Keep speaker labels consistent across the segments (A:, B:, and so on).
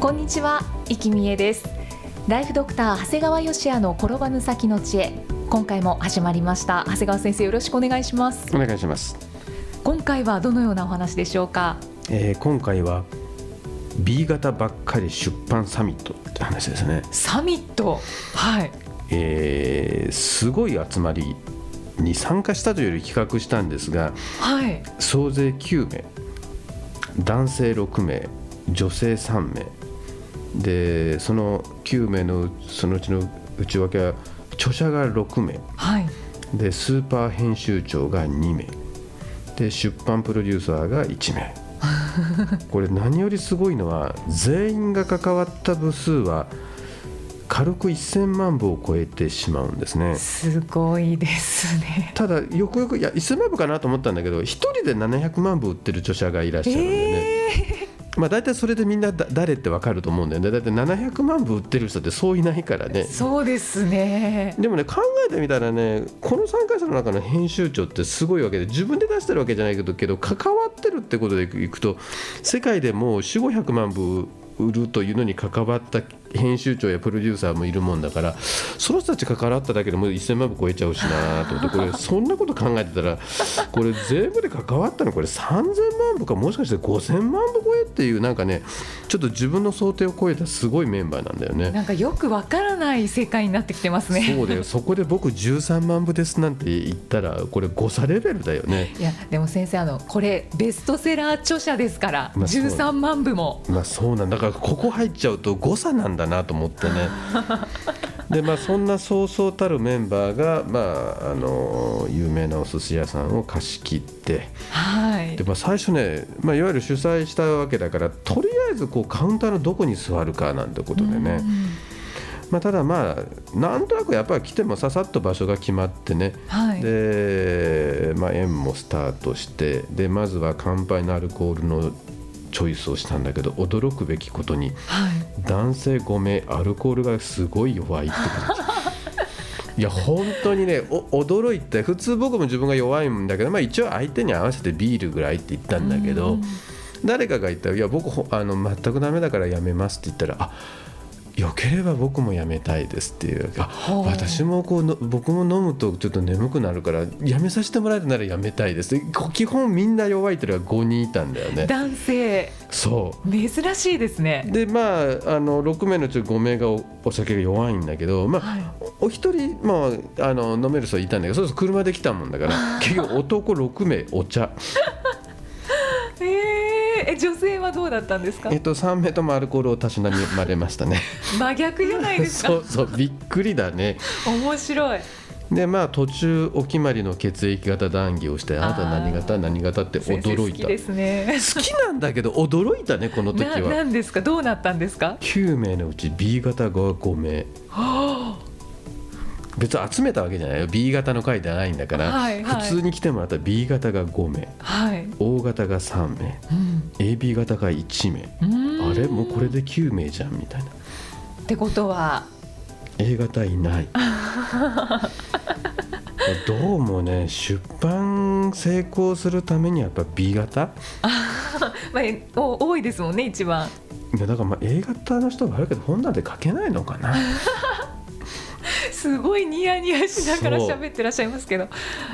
A: こんにちは、生きみえです。ライフドクター長谷川芳也の転ばぬ先の知恵。今回も始まりました。長谷川先生よろしくお願いします。
B: お願いします、
A: 今回はどのようなお話でしょうか？
B: えー今回は B 型ばっかり出版サミットって話ですね、
A: サミット？はい。
B: えーすごい集まりに参加したというより企画したんですが
A: はい。
B: 総勢9名。男性6名。女性3名でその9名のそのうちの内訳は著者が6名。
A: はい。
B: でスーパー編集長が2名。で出版プロデューサーが1名。これ何よりすごいのは全員が関わった部数は軽く1000万部を超えてしまうんですね。
A: すごいですね。
B: ただよくよくいや1000万部かなと思ったんだけど1人で700万部売ってる著者がいらっしゃるんでね、まあ大体それでみんなだ誰ってわかると思うんだよね。だって700万部売ってる人ってそういないからね。
A: そうですね。
B: でもね考えてみたらねこの参加者の中の編集長ってすごいわけで自分で出してるわけじゃないけどけど関わってるってことでいくと世界でも4500万部売るというのに関わった編集長やプロデューサーもいるもんだからその人たち関わっただけでもう1000万部超えちゃうしなと思ってこれそんなこと考えてたらこれ全部で関わったのこれ3000万部かもしかして5000万部超えっていうなんかねちょっと自分の想定を超えたすごいメンバーなんだよね。
A: なんかよくわからない世界になってきてますね。
B: そうだよ。そこで僕13万部ですなんて言ったらこれ誤差レベルだよね。
A: いやでも先生あのこれベストセラー著者ですから、
B: まあそう
A: 13万部も。
B: まあそうなんだ。だからここ入っちゃうと誤差なんだなと思ってね。でまあそんなそうそうたるメンバーがまああの有名なお寿司屋さんを貸し切って。
A: はい。
B: で、まあ、最初ね、まあ、いわゆる主催したわけだからとりあえずこうカウンターのどこに座るかなんてことでね、まあ、ただまあなんとなくやっぱり来てもささっと場所が決まってね、
A: はい。
B: で、まあ、円もスタートしてでまずは乾杯のアルコールのチョイスをしたんだけど驚くべきことに
A: はい。
B: 男性5名アルコールがすごい弱いってこと。いや本当にねお驚いて普通僕も自分が弱いんだけど、まあ、一応相手に合わせてビールぐらいって言ったんだけど、誰かが言ったら「いや僕ほあの全くダメだからやめます」って言ったら「あよければ僕もやめたいです」っていう私もこうの僕も飲むとちょっと眠くなるからやめさせてもらえるならやめたいです。こ基本みんな弱いっていうのが5人いたんだよね。
A: 男性。
B: そう。
A: 珍しいですね。
B: でまああの6名のうち5名がおお酒が弱いんだけど、まあ
A: はい。
B: おお一人、まあ、あの飲める人はいたんだけどそうすると車で来たもんだから 結局男6名お茶。
A: えー、え女性はどうだったんですか？
B: えっと3名ともアルコールをたしなまれましたね。
A: 真逆じゃないですか？
B: そうそうびっくりだね。
A: 面白い。
B: でまあ途中お決まりの血液型談義をしてあなた何型何型って驚いた。
A: 好きですね。
B: 好きなんだけど驚いたねこの時
A: な
B: は。
A: なんですか？どうなったんですか
B: ？9名のうち B 型が5名別に集めたわけじゃないよ。B 型の回ではないんだから、
A: はいはい。
B: 普通に来てもらったら B 型が5名。
A: はい。
B: O 型が3名。
A: うん。
B: AB 型が1名。あれ？もうこれで9名じゃんみたいな。
A: ってことは。
B: A 型いない。どうもね出版成功するためにはやっぱ B 型？
A: まあ、多いですもんね一番。
B: いやだからまあ A 型の人はあるけど本なんて書けないのかな
A: すごいニヤニヤしながら喋ってらっしゃいますけど。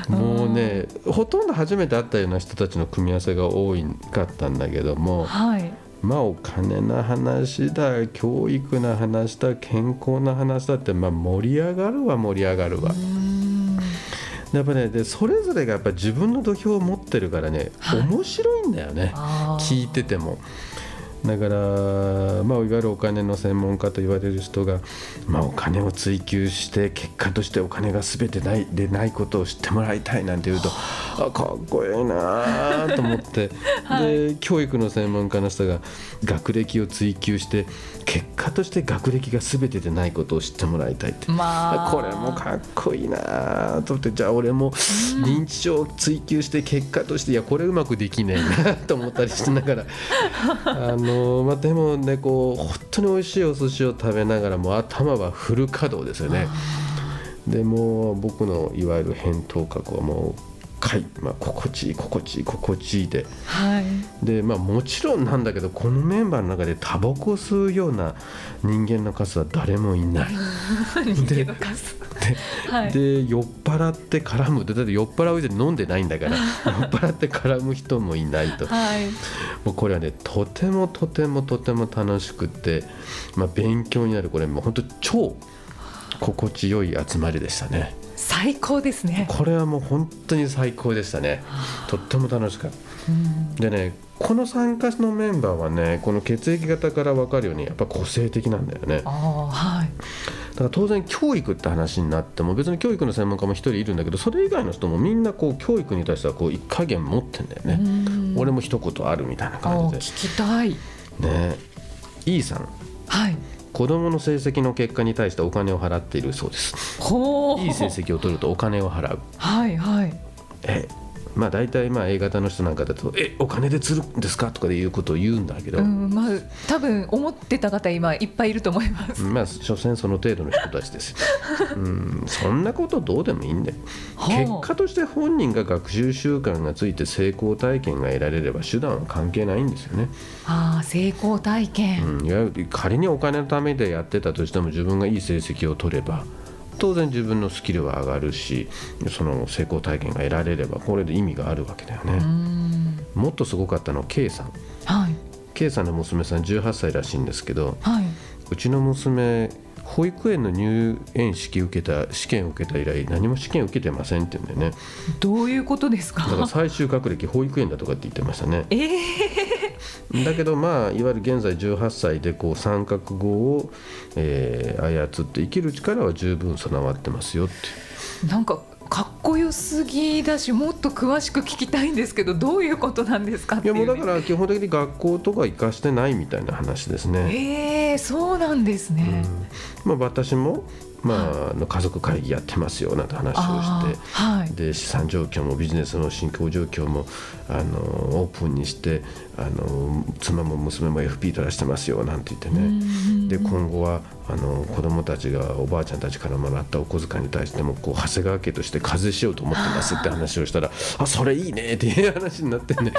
B: もうねほとんど初めて会ったような人たちの組み合わせが多かったんだけども
A: はい。
B: まあお金の話だ教育の話だ健康の話だってまあ盛り上がるは盛り上がるわ。やっぱねでそれぞれがやっぱ自分の土俵を持ってるからね、
A: はい。
B: 面白いんだよね聞いてても。だから、まあ、いわゆるお金の専門家と言われる人が、まあ、お金を追求して結果としてお金が全てないでないことを知ってもらいたいなんて言うとあ。かっこいいなと思って、で教育の専門家の人が学歴を追求して結果として学歴が全てでないことを知ってもらいたいって、
A: まあ。
B: これもかっこいいなと思って。じゃあ俺も認知症を追求して結果としていやこれうまくできねえなと思ったりしながら。あの、まあ、でもねこう本当に美味しいお寿司を食べながらもう頭はフル稼働ですよね。でもう僕のいわゆる扁桃核はもう快、まあ、心地いい心地いい心地いいで。
A: はい。
B: で、まあ、もちろんなんだけどこのメンバーの中でタバコを吸うような人間の数は誰もいない。
A: 人間の数。はい。
B: で酔っ払って絡む。だって酔っ払う以前に飲んでないんだから酔っ払って絡む人もいないと。
A: はい。
B: もうこれはねとてもとてもとても楽しくって、まあ、勉強になる。これもう本当超心地よい集まりでしたね
A: 最高ですね。
B: これはもう本当に最高でしたね。とっても楽しかった。
A: うん。
B: でねこの参加のメンバーはねこの血液型から分かるようにやっぱ個性的なんだよね。
A: はい。
B: だから当然教育って話になっても別に教育の専門家も一人いるんだけどそれ以外の人もみんなこう教育に対してはこう一加減持ってんだよね、
A: うん。
B: 俺も一言あるみたいな
A: あ
B: 感じ
A: あ聞きたい。
B: でね E さん。
A: はい
B: 子供の成績の結果に対してお金を払っているそうです。いい成績を取るとお金を払う。
A: はいはい。
B: えまあ大体まあ A 型の人なんかだと「えお金で釣るんですか?」とかでいうことを言うんだけど、
A: うんまあ多分思ってた方今いっぱいいると思います。
B: まあ所詮その程度の人たちですよ。うんそんなことどうでもいいんだよ。
A: はあ。
B: 結果として本人が学習習慣がついて成功体験が得られれば手段は関係ないんですよね、
A: ああ成功体験、
B: うん、いわゆる仮にお金のためでやってたとしても自分がいい成績を取れば当然自分のスキルは上がるしその成功体験が得られればこれで意味があるわけだよね、
A: うん。
B: もっとすごかったのは K さん。
A: はい。
B: K さんの娘さん18歳らしいんですけど
A: はい。う
B: ちの娘保育園の入園式受けた試験受けた以来何も試験受けてませんって言うんだよね。
A: どういうことですか？
B: だから最終学歴保育園だとかって言ってましたね。
A: ええ
B: だけどまあいわゆる現在18歳でこう三角語を、えー操って生きる力は十分備わってますよって
A: なんかかっこよすぎだしもっと詳しく聞きたいんですけどどういうことなんですかっていう、ね、
B: いやもうだから基本的に学校とか行かしてないみたいな話ですね。
A: ええそうなんですね、
B: まあ、私も、まあ、あの家族会議やってますよなんて話を
A: あ
B: して。
A: あはい。
B: で資産状況もビジネスの進行状況もあのオープンにしてあの妻も娘も FP 取らしてますよなんて言ってね。で今後はあの子供たちがおばあちゃんたちからもらったお小遣いに対してもこう長谷川家として課税しようと思ってますって話をしたらあそれいいねっていう話になってね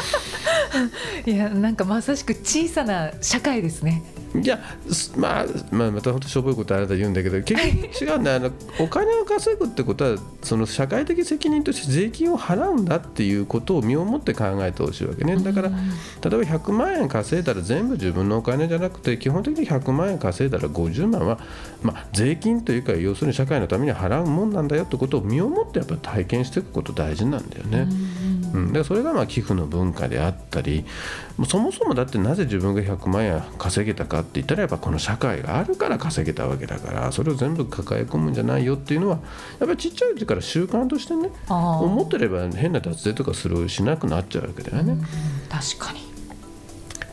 A: いやなんかまさしく小さな社会ですね。
B: いやすまあ、まあ、また本当しょぼいことあなた言うんだけど結局 違うんだよ。あのお金を稼ぐってことはその社会的責任として税金を払うんだっていうことを身をもって考えてほしいわけね。だから例えば100万円稼いだら全部自分のお金じゃなくて基本的に100万円稼いだら50万は、まあ、税金というか要するに社会のために払うもんなんだよってことを身をもってやっぱ体験していくこと大事なんだよね。うん、だからそれがまあ寄付の文化であったりそもそもだってなぜ自分が100万円稼げたかって言ったらやっぱこの社会があるから稼げたわけだからそれを全部抱え込むんじゃないよっていうのはやっぱりちっちゃいうちから習慣としてね思ってれば変な脱税とかするしなくなっちゃうわけだよね。
A: 確かに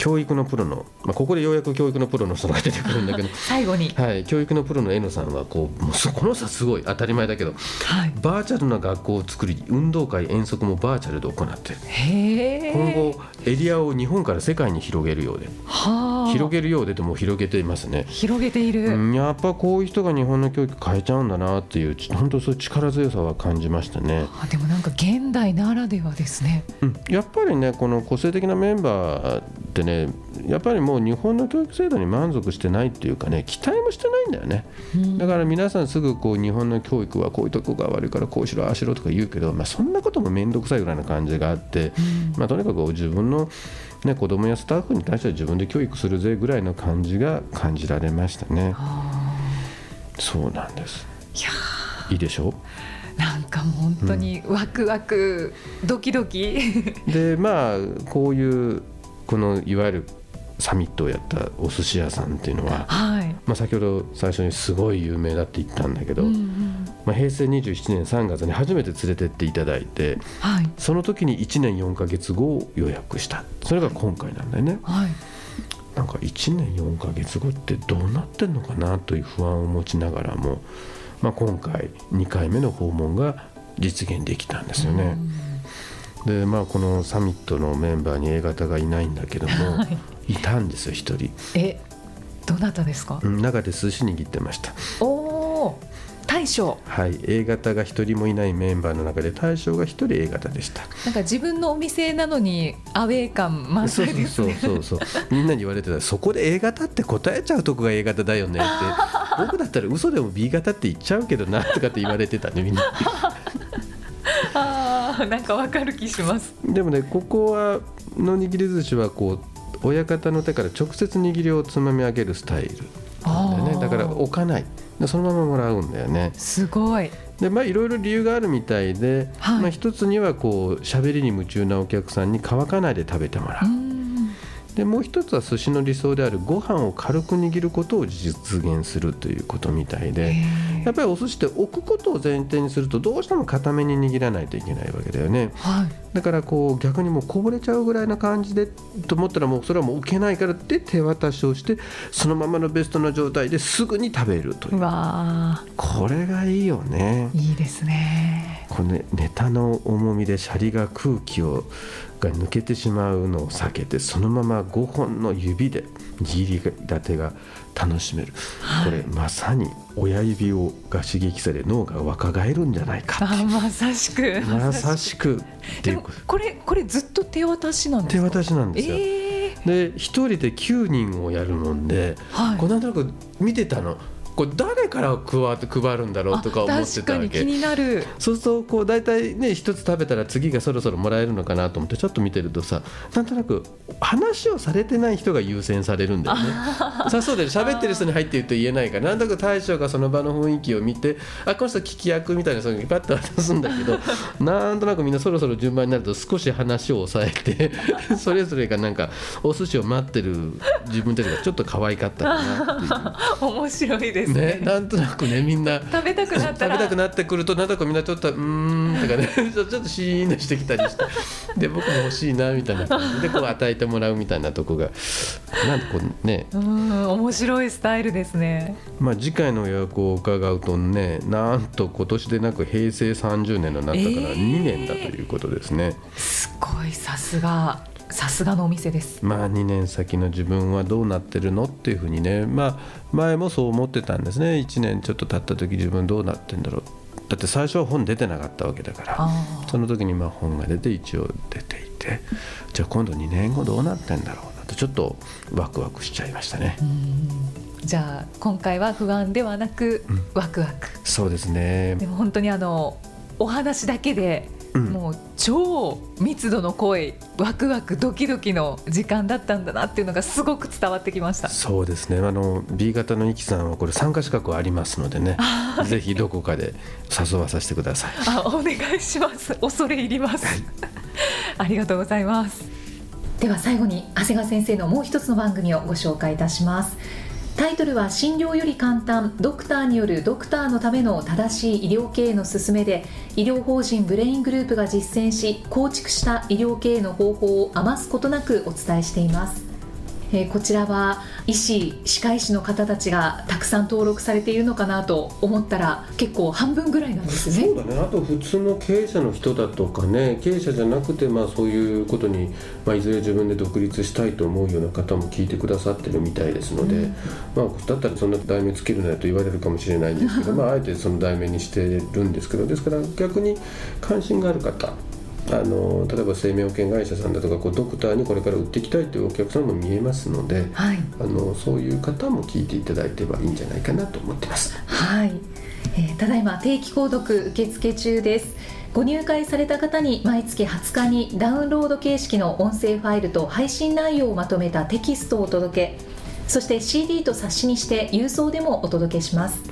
B: 教育のプロの、まあ、ここでようやく教育のプロの人が出てくるんだけど
A: 最後に。
B: はい、教育のプロの江野さんはこうもうそこの差すごい当たり前だけど
A: はい。
B: バーチャルな学校を作り運動会遠足もバーチャルで行っている今後エリアを日本から世界に広げるようで
A: はあ。
B: 広げるようでともう広げていますね。
A: 広げている、
B: うんやっぱこういう人が日本の教育変えちゃうんだなっていうち本当そういう力強さは感じましたね、
A: あでもなんか現代ならではですね。
B: うん、やっぱりねこの個性的なメンバーってねやっぱりもう日本の教育制度に満足してないっていうかね期待もしてないんだよね、だから皆さんすぐこう日本の教育はこういうとこが悪いからこうしろああしろとか言うけど、まあ、そんなことも面倒くさいぐらいな感じがあって、まあ、とにかく自分の、ね、子供やスタッフに対しては自分で教育するぜぐらいの感じが感じられましたね。そうなんです。
A: いや
B: いいでしょ？
A: ーなんかもう本当にワクワク、ドキドキ。
B: でまあこういうこのいわゆるサミットをやったお寿司屋さんっていうのは、
A: はい。
B: まあ、先ほど最初にすごい有名だって言ったんだけど、
A: うんうん
B: まあ、平成27年3月に初めて連れてっていただいて
A: はい。
B: その時に1年4ヶ月後を予約した。それが今回なんだよね。
A: はい。
B: なんか1年4ヶ月後ってどうなってんのかなという不安を持ちながらも、まあ、今回2回目の訪問が実現できたんですよね。でまあこのサミットのメンバーに A 型がいないんだけども、い、たんですよ1人。
A: えどなたですか？
B: うん中で寿司握ってました。
A: おお大将。
B: はい A 型が1人もいないメンバーの中で大将が1人 A 型でした。
A: なんか自分のお店なのにアウェー感満
B: そう
A: 載です
B: そう
A: ね
B: そうそう。みんなに言われてたそこで A 型って答えちゃうとこが A 型だよねって。僕だったら嘘でも B 型って言っちゃうけどなとかって言われてたねみんな
A: なんかわかる気します。
B: でもねここはの握り寿司はこう親方の手から直接握りをつまみ上げるスタイルなんだよね。だから置かない。でそのままもらうんだよね。
A: すごい。
B: でまあいろいろ理由があるみたいで、
A: はい。
B: まあ、一つにはこう喋りに夢中なお客さんに乾かないで食べてもらう、
A: うん
B: でもう一つは寿司の理想であるご飯を軽く握ることを実現するということみたいで、やっぱりお寿司って置くことを前提にするとどうしても固めに握らないといけないわけだよね。
A: はい。
B: だからこう逆にもうこぼれちゃうぐらいな感じでと思ったらもうそれはもう置けないからって手渡しをしてそのままのベストな状態ですぐに食べるという。これがいいよね。
A: ーいいですね
B: このねネタの重みでシャリが空気をが抜けてしまうのを避けてそのまま5本の指で握り立てが楽しめる、
A: はい。
B: これまさに親指をが刺激され脳が若返るんじゃないか。
A: あーまさしく。
B: まさしく。って
A: でも
B: いうこ
A: れこれずっと手渡しなんです
B: 手
A: か
B: 渡しなんですよ。
A: え
B: で1人で9人をやるもんで、
A: ーはい。
B: こうなんとなく見てたのこれ誰から配って配るんだろうとか思ってたわけ。
A: になる。
B: そうするとこう大体ね一つ食べたら次がそろそろもらえるのかなと思ってちょっと見てるとさなんとなく話をされてない人が優先されるんだよね。さそうで喋ってる人に入って言うと言えないからなんとなく大将がその場の雰囲気を見てあこの人聞き役みたいなそういうパッと渡すんだけどなんとなくみんなそろそろ順番になると少し話を抑えて それぞれがなんかお寿司を待ってる自分たちがちょっと可愛かったかなっていう。
A: 面白いです
B: ね、
A: ね
B: なんとなくねみんな。
A: 食べたくなったら。
B: 食べたくなってくるとなんだかみんなちょっとうーんとかね。ちょっとシーンとしてきたりして。で僕も欲しいなみたいな。感じでこう与えてもらうみたいなとこがなんでこうね。
A: うん面白いスタイルですね。
B: まあ次回の予約を伺うとねなんと今年でなく平成30年になったから
A: えー。
B: 2年だということですね、
A: すごいさすがさすがのお店です。
B: まあ2年先の自分はどうなってるのっていうふうにね。まあ前もそう思ってたんですね。1年ちょっと経った時自分どうなってんだろう。だって最初は本出てなかったわけだから。
A: あ
B: その時にまあ本が出て一応出ていて。じゃあ今度2年後どうなってんだろうなとちょっとワクワクしちゃいましたね。
A: じゃあ今回は不安ではなく
B: うん。
A: ワクワク。
B: そうですね。
A: でも本当にあのお話だけで
B: うん。
A: もう超密度の濃いワクワクドキドキの時間だったんだなっていうのがすごく伝わってきました。
B: そうですね。あの B 型のイキさんはこれ参加資格ありますのでねぜひどこかで誘わさせてください。
A: あお願いします。恐れ入ります、ありがとうございます。では最後に長谷川先生のもう一つの番組をご紹介いたしますタイトルは診療より簡単。ドクターによるドクターのための正しい医療経営の勧めで医療法人ブレイングループが実践し構築した医療経営の方法を余すことなくお伝えしています。えーこちらは医師歯科医師の方たちがたくさん登録されているのかなと思ったら結構半分ぐらいなんですね。
B: そうだね。あと普通の経営者の人だとかね経営者じゃなくてまあそういうことに、まあ、いずれ自分で独立したいと思うような方も聞いてくださってるみたいですので、
A: うん。
B: まあ、だったらそんな題名つけるなよと言われるかもしれないんですけど、まあ、あえてその題名にしてるんですけどですから逆に関心がある方あの例えば生命保険会社さんだとかこうドクターにこれから売っていきたいというお客さんも見えますので
A: はい。
B: あのそういう方も聞いていただいてはいいんじゃないかなと思ってます。
A: はい、えーただいま定期購読受付中です。ご入会された方に毎月20日にダウンロード形式の音声ファイルと配信内容をまとめたテキストをお届け。そして CD と冊子にして郵送でもお届けします。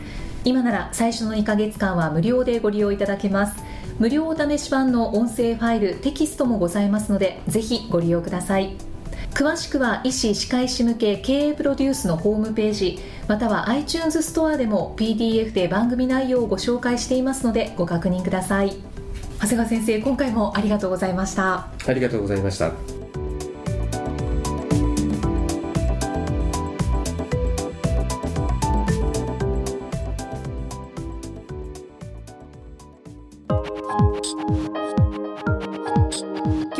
A: 今なら最初の2ヶ月間は無料でご利用いただけます無料お試し版の音声ファイルテキストもございますのでぜひご利用ください。詳しくは医師・歯科医師向け経営プロデュースのホームページまたは iTunes ストアでも PDF で番組内容をご紹介していますのでご確認ください。長谷川先生今回もありがとうございました。
B: ありがとうございました。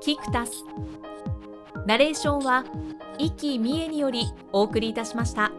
A: キクタスナレーションは生きみえによりお送りいたしました。